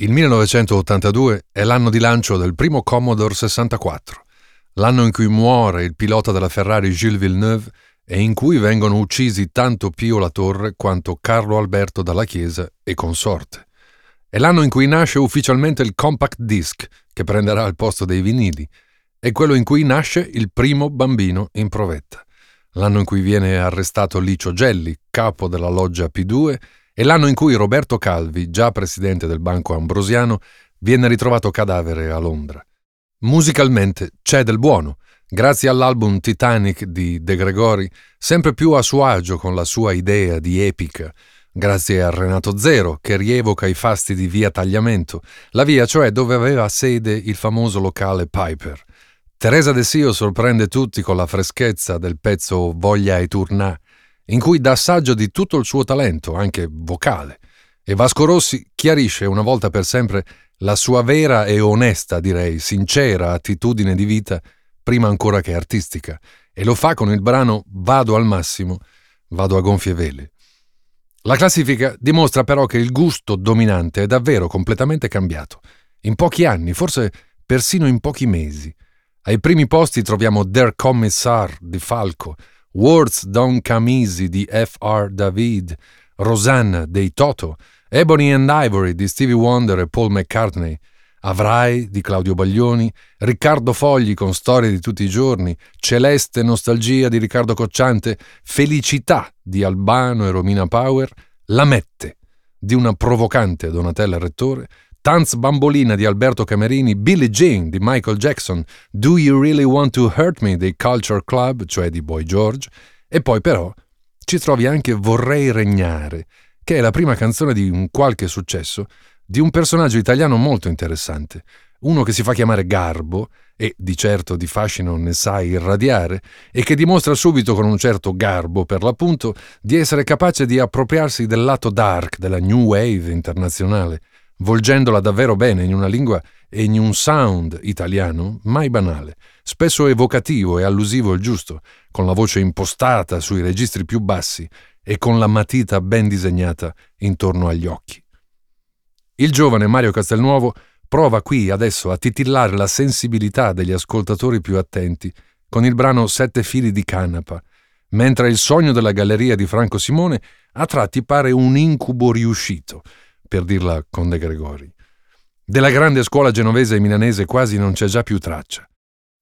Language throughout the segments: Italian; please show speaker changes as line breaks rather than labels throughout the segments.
Il 1982 è l'anno di lancio del primo Commodore 64, l'anno in cui muore il pilota della Ferrari Gilles Villeneuve e in cui vengono uccisi tanto Pio La Torre quanto Carlo Alberto Dalla Chiesa e consorte. È l'anno in cui nasce ufficialmente il compact disc, che prenderà il posto dei vinili, è quello in cui nasce il primo bambino in provetta, l'anno in cui viene arrestato Licio Gelli, capo della loggia P2, è l'anno in cui Roberto Calvi, già presidente del Banco Ambrosiano, viene ritrovato cadavere a Londra. Musicalmente c'è del buono, grazie all'album Titanic di De Gregori, sempre più a suo agio con la sua idea di epica, grazie a Renato Zero, che rievoca i fasti di via Tagliamento, la via cioè dove aveva sede il famoso locale Piper. Teresa De Sio sorprende tutti con la freschezza del pezzo Voglia e Tournà, in cui dà assaggio di tutto il suo talento, anche vocale, e Vasco Rossi chiarisce una volta per sempre la sua vera e onesta, direi, sincera attitudine di vita, prima ancora che artistica, e lo fa con il brano Vado al massimo, vado a gonfie vele. La classifica dimostra però che il gusto dominante è davvero completamente cambiato. In pochi anni, forse persino in pochi mesi. Ai primi posti troviamo Der Kommissar di Falco, Words Don't Come Easy di F.R. David, Rosanna dei Toto, Ebony and Ivory di Stevie Wonder e Paul McCartney, Avrai di Claudio Baglioni, Riccardo Fogli con Storie di tutti i giorni, Celeste Nostalgia di Riccardo Cocciante, Felicità di Albano e Romina Power, La Mette di una provocante Donatella Rettore, Tanz Bambolina di Alberto Camerini, Billie Jean di Michael Jackson, Do You Really Want to Hurt Me dei Culture Club, cioè di Boy George, e poi però ci trovi anche Vorrei regnare, che è la prima canzone di un qualche successo di un personaggio italiano molto interessante, uno che si fa chiamare Garbo e di certo di fascino ne sa irradiare e che dimostra subito con un certo garbo per l'appunto di essere capace di appropriarsi del lato dark della new wave internazionale volgendola davvero bene in una lingua e in un sound italiano mai banale, spesso evocativo e allusivo il giusto, con la voce impostata sui registri più bassi e con la matita ben disegnata intorno agli occhi. Il giovane Mario Castelnuovo prova qui adesso a titillare la sensibilità degli ascoltatori più attenti con il brano Sette fili di canapa, mentre il sogno della galleria di Franco Simone a tratti pare un incubo riuscito, per dirla con De Gregori. Della grande scuola genovese e milanese quasi non c'è già più traccia.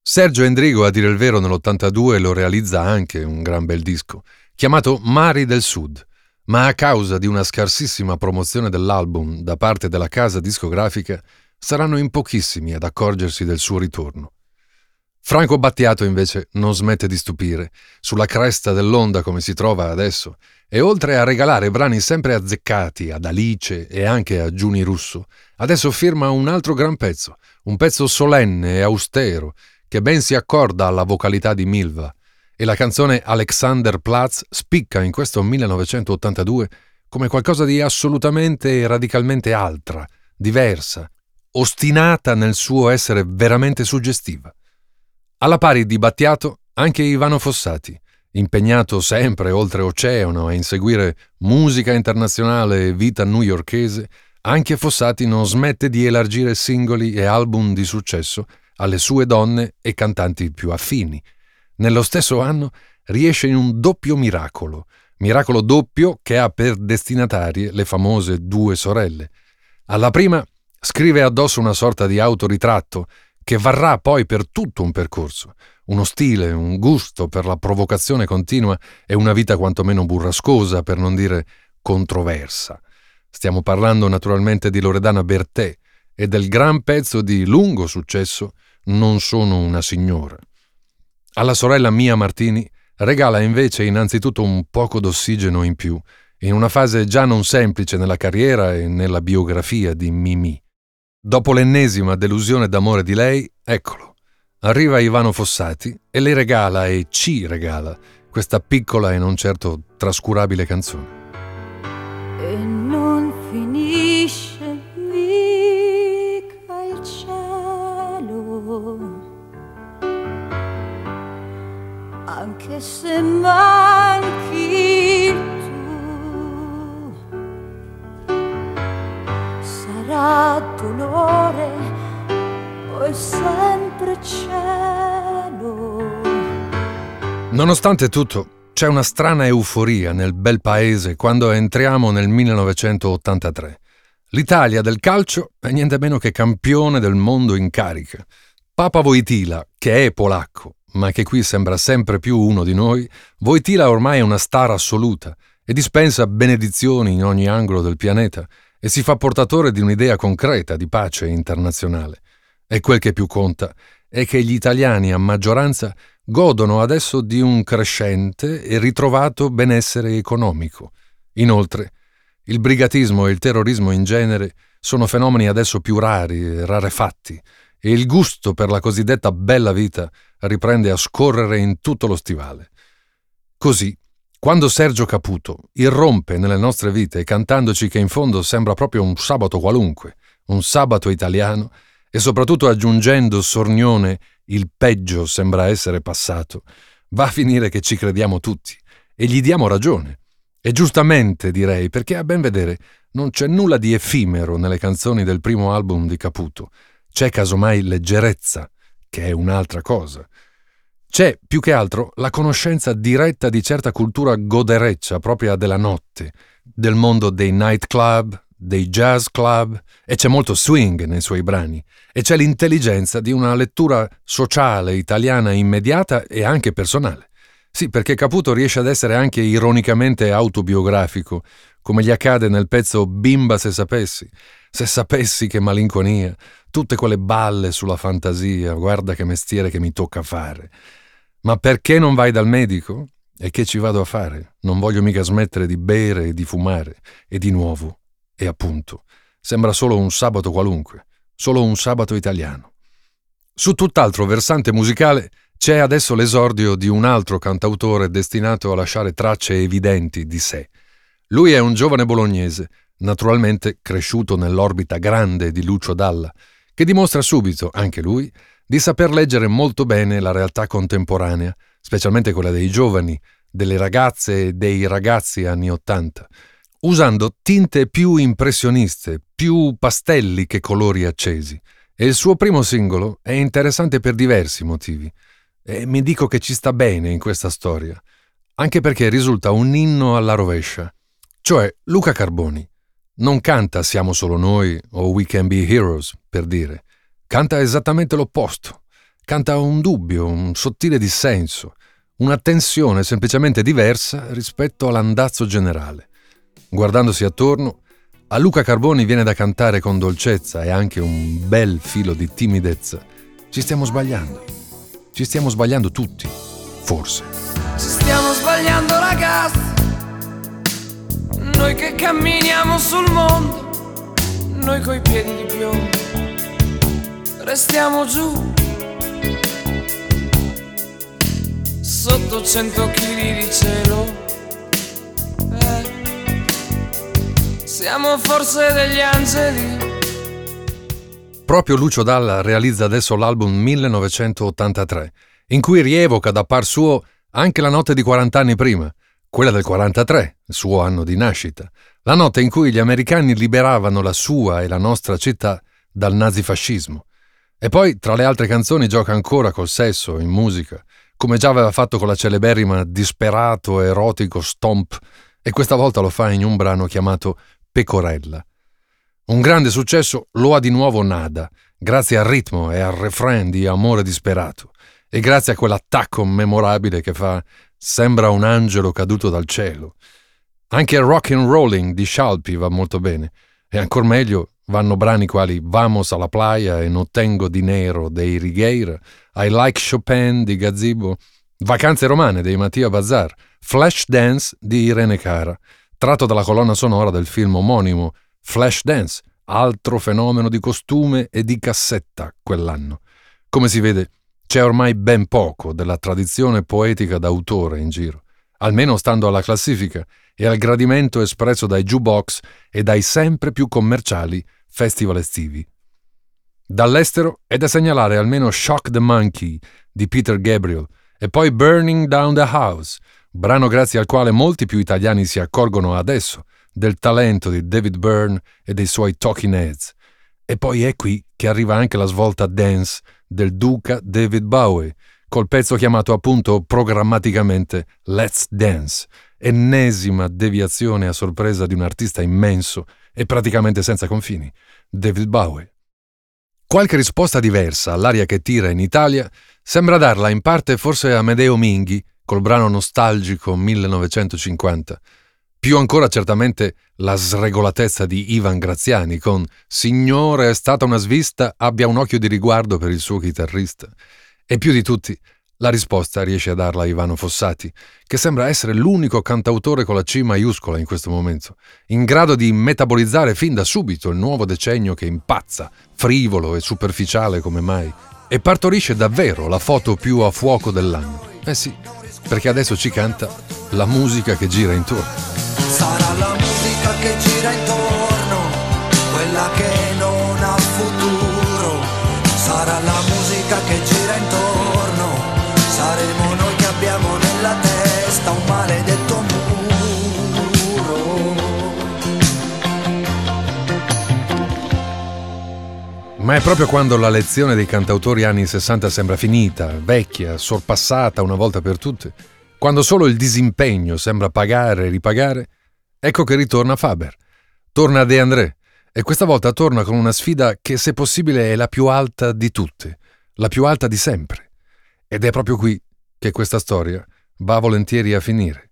Sergio Endrigo, a dire il vero, nell'82 lo realizza anche un gran bel disco, chiamato Mari del Sud, ma a causa di una scarsissima promozione dell'album da parte della casa discografica, saranno in pochissimi ad accorgersi del suo ritorno. Franco Battiato invece non smette di stupire, sulla cresta dell'onda come si trova adesso, e oltre a regalare brani sempre azzeccati ad Alice e anche a Giuni Russo, adesso firma un altro gran pezzo, un pezzo solenne e austero, che ben si accorda alla vocalità di Milva, e la canzone Alexander Platz spicca in questo 1982 come qualcosa di assolutamente e radicalmente altra, diversa, ostinata nel suo essere veramente suggestiva. Alla pari di Battiato anche Ivano Fossati, impegnato sempre oltreoceano a inseguire musica internazionale e vita newyorkese, anche Fossati non smette di elargire singoli e album di successo alle sue donne e cantanti più affini. Nello stesso anno riesce in un doppio miracolo, miracolo doppio che ha per destinatarie le famose due sorelle. Alla prima scrive addosso una sorta di autoritratto che varrà poi per tutto un percorso, uno stile, un gusto per la provocazione continua e una vita quantomeno burrascosa, per non dire controversa. Stiamo parlando naturalmente di Loredana Bertè e del gran pezzo di lungo successo Non sono una signora. Alla sorella Mia Martini regala invece innanzitutto un poco d'ossigeno in più, in una fase già non semplice nella carriera e nella biografia di Mimi. Dopo l'ennesima delusione d'amore di lei, eccolo. Arriva Ivano Fossati e le regala e ci regala questa piccola e non certo trascurabile canzone.
E non finisce mica il cielo, anche se manchi sarà dolore, poi sempre cielo.
Nonostante tutto, c'è una strana euforia nel bel paese quando entriamo nel 1983. L'Italia del calcio è niente meno che campione del mondo in carica. Papa Voitila, che è polacco, ma che qui sembra sempre più uno di noi, Voitila ormai è una star assoluta e dispensa benedizioni in ogni angolo del pianeta e si fa portatore di un'idea concreta di pace internazionale. E quel che più conta è che gli italiani a maggioranza godono adesso di un crescente e ritrovato benessere economico. Inoltre, il brigatismo e il terrorismo in genere sono fenomeni adesso più rari e rarefatti, e il gusto per la cosiddetta bella vita riprende a scorrere in tutto lo stivale. Così, quando Sergio Caputo irrompe nelle nostre vite cantandoci che in fondo sembra proprio un sabato qualunque, un sabato italiano, e soprattutto aggiungendo sornione il peggio sembra essere passato, va a finire che ci crediamo tutti e gli diamo ragione. E giustamente direi, perché a ben vedere non c'è nulla di effimero nelle canzoni del primo album di Caputo, c'è casomai leggerezza, che è un'altra cosa. C'è più che altro la conoscenza diretta di certa cultura godereccia propria della notte, del mondo dei nightclub, dei jazz club, e c'è molto swing nei suoi brani, e c'è l'intelligenza di una lettura sociale italiana immediata e anche personale. Sì, perché Caputo riesce ad essere anche ironicamente autobiografico, come gli accade nel pezzo Bimba se sapessi. Se sapessi che malinconia, tutte quelle balle sulla fantasia, guarda che mestiere che mi tocca fare. Ma perché non vai dal medico? E che ci vado a fare? Non voglio mica smettere di bere e di fumare. E di nuovo, e appunto, sembra solo un sabato qualunque, solo un sabato italiano. Su tutt'altro versante musicale c'è adesso l'esordio di un altro cantautore destinato a lasciare tracce evidenti di sé. Lui è un giovane bolognese, naturalmente cresciuto nell'orbita grande di Lucio Dalla, che dimostra subito, anche lui, di saper leggere molto bene la realtà contemporanea, specialmente quella dei giovani, delle ragazze e dei ragazzi anni Ottanta, usando tinte più impressioniste, più pastelli che colori accesi. E il suo primo singolo è interessante per diversi motivi. E mi dico che ci sta bene in questa storia, anche perché risulta un inno alla rovescia. Cioè, Luca Carboni non canta Siamo solo noi o We can be heroes, per dire. Canta esattamente l'opposto. Canta un dubbio, un sottile dissenso, una tensione semplicemente diversa rispetto all'andazzo generale. Guardandosi attorno, a Luca Carboni viene da cantare con dolcezza e anche un bel filo di timidezza. Ci stiamo sbagliando. Ci stiamo sbagliando tutti, forse.
Ci stiamo sbagliando ragazzi. Noi che camminiamo sul mondo, noi coi piedi di piombo. Restiamo giù. Sotto cento chili di cielo Siamo forse degli angeli.
Proprio Lucio Dalla realizza adesso l'album 1983, in cui rievoca da par suo anche la notte di 40 anni prima, quella del 43, il suo anno di nascita, la notte in cui gli americani liberavano la sua e la nostra città dal nazifascismo. E poi, tra le altre canzoni, gioca ancora col sesso, in musica, come già aveva fatto con la celeberrima Disperato erotico Stomp, e questa volta lo fa in un brano chiamato Pecorella. Un grande successo lo ha di nuovo Nada, grazie al ritmo e al refrain di Amore disperato e grazie a quell'attacco memorabile che fa Sembra un angelo caduto dal cielo. Anche il rock and rolling di Shalpi va molto bene e ancor meglio vanno brani quali Vamos alla playa e No tengo dinero dei Righeira, I Like Chopin di Gazzibo, Vacanze romane dei Mattia Bazar, Flash Dance di Irene Cara, tratto dalla colonna sonora del film omonimo Flashdance, altro fenomeno di costume e di cassetta quell'anno. Come si vede, c'è ormai ben poco della tradizione poetica d'autore in giro, almeno stando alla classifica e al gradimento espresso dai jukebox e dai sempre più commerciali festival estivi. Dall'estero è da segnalare almeno Shock the Monkey di Peter Gabriel e poi Burning Down the House brano grazie al quale molti più italiani si accorgono adesso del talento di David Byrne e dei suoi Talking Heads. E poi è qui che arriva anche la svolta dance del duca David Bowie, col pezzo chiamato appunto programmaticamente Let's Dance, ennesima deviazione a sorpresa di un artista immenso e praticamente senza confini, David Bowie. Qualche risposta diversa all'aria che tira in Italia sembra darla in parte forse Amedeo Minghi col brano nostalgico 1950, più ancora certamente la sregolatezza di Ivan Graziani con Signore è stata una svista, abbia un occhio di riguardo per il suo chitarrista. E più di tutti la risposta riesce a darla Ivano Fossati, che sembra essere l'unico cantautore con la C maiuscola in questo momento, in grado di metabolizzare fin da subito il nuovo decennio che impazza, frivolo e superficiale come mai, e partorisce davvero la foto più a fuoco dell'anno. Eh sì, perché adesso ci canta la musica che gira intorno.
Sarà la musica che gira intorno, quella che non ha futuro, sarà la musica che gira intorno saremo noi che abbiamo nella testa un maledetto
Ma è proprio quando la lezione dei cantautori anni 60 sembra finita, vecchia, sorpassata una volta per tutte, quando solo il disimpegno sembra pagare e ripagare, ecco che ritorna Faber. Torna De André e questa volta torna con una sfida che se possibile è la più alta di tutte, la più alta di sempre. Ed è proprio qui che questa storia va volentieri a finire.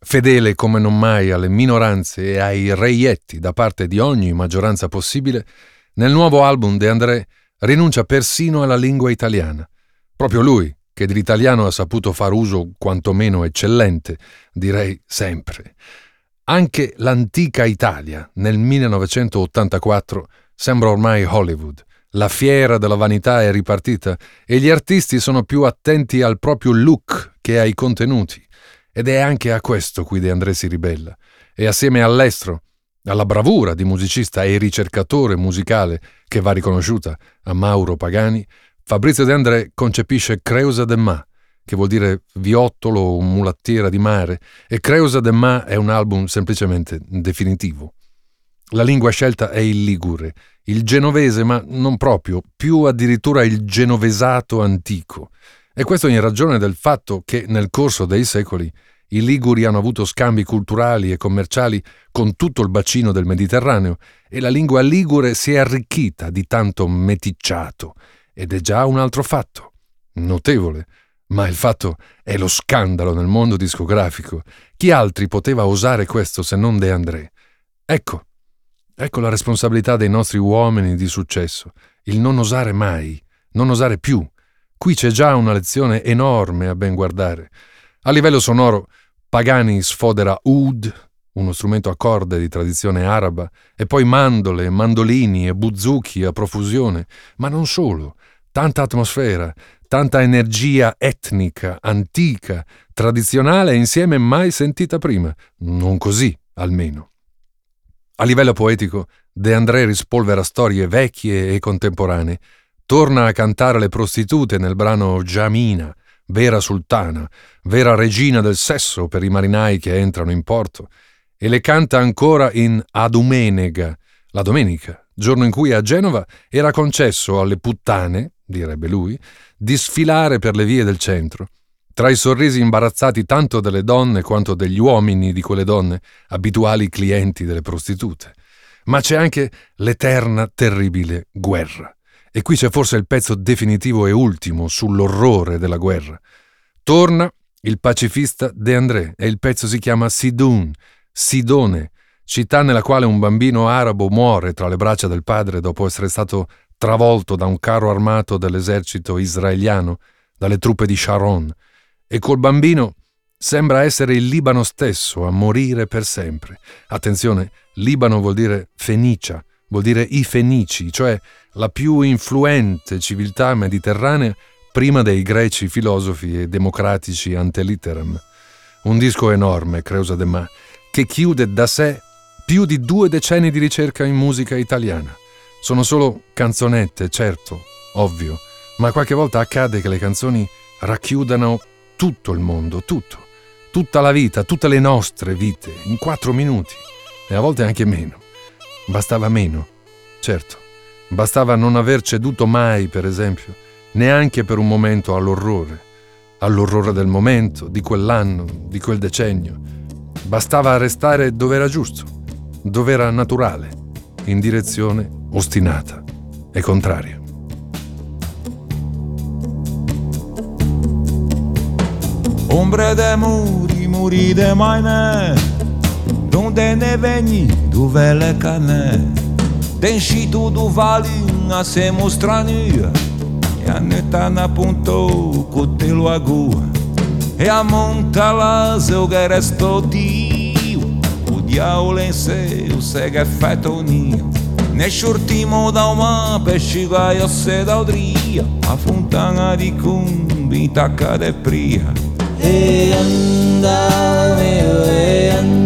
Fedele come non mai alle minoranze e ai reietti da parte di ogni maggioranza possibile, nel nuovo album De André rinuncia persino alla lingua italiana. Proprio lui, che dell'italiano ha saputo far uso quantomeno eccellente, direi sempre. Anche l'antica Italia, nel 1984, sembra ormai Hollywood. La fiera della vanità è ripartita e gli artisti sono più attenti al proprio look che ai contenuti. Ed è anche a questo cui De André si ribella. E assieme all'estro, alla bravura di musicista e ricercatore musicale che va riconosciuta a Mauro Pagani, Fabrizio De André concepisce Creusa de Ma, che vuol dire viottolo o mulattiera di mare, e Creusa de Ma è un album semplicemente definitivo. La lingua scelta è il ligure, il genovese, ma non proprio, più addirittura il genovesato antico. E questo in ragione del fatto che nel corso dei secoli i liguri hanno avuto scambi culturali e commerciali con tutto il bacino del Mediterraneo e la lingua ligure si è arricchita di tanto meticciato. Ed è già un altro fatto, notevole. Ma il fatto è lo scandalo nel mondo discografico. Chi altri poteva osare questo se non De André? Ecco, Ecco la responsabilità dei nostri uomini di successo, il non osare mai, non osare più. Qui c'è già una lezione enorme a ben guardare. A livello sonoro, Pagani sfodera oud, uno strumento a corde di tradizione araba, e poi mandole, mandolini e buzuki a profusione, ma non solo. Tanta atmosfera, tanta energia etnica, antica, tradizionale e insieme mai sentita prima. Non così, almeno. A livello poetico, De André rispolvera storie vecchie e contemporanee. Torna a cantare le prostitute nel brano Giamina, vera sultana, vera regina del sesso per i marinai che entrano in porto, e le canta ancora in Adumenega, la domenica, giorno in cui a Genova era concesso alle puttane, direbbe lui, di sfilare per le vie del centro tra i sorrisi imbarazzati tanto delle donne quanto degli uomini di quelle donne, abituali clienti delle prostitute. Ma c'è anche l'eterna terribile guerra. E qui c'è forse il pezzo definitivo e ultimo sull'orrore della guerra. Torna il pacifista De André e il pezzo si chiama Sidun, Sidone, città nella quale un bambino arabo muore tra le braccia del padre dopo essere stato travolto da un carro armato dell'esercito israeliano, dalle truppe di Sharon, e col bambino sembra essere il Libano stesso a morire per sempre. Attenzione, Libano vuol dire Fenicia, vuol dire i Fenici, cioè la più influente civiltà mediterranea prima dei greci filosofi e democratici ante litteram. Un disco enorme, Creusa de Ma, che chiude da sé più di due decenni di ricerca in musica italiana. Sono solo canzonette, certo, ovvio, ma qualche volta accade che le canzoni racchiudano tutto il mondo, tutto, tutta la vita, tutte le nostre vite, in quattro minuti, e a volte anche meno. Bastava meno, certo, Bastava non aver ceduto mai, per esempio, neanche per un momento all'orrore, all'orrore del momento, di quell'anno, di quel decennio. Bastava restare dove era giusto, dove era naturale, in direzione ostinata e contraria.
Ombre de muri, muri de maine Donde ne veni, dove le cane Denscito do vale nascemos trania E a netana apontou o cotelo agua. E a monta las eu geresto dio O diabo que segue feto ninho. Neste último da uma bexiga eu cedo o dia. A fontana de cumbi taca de pria.
E anda meu, e anda.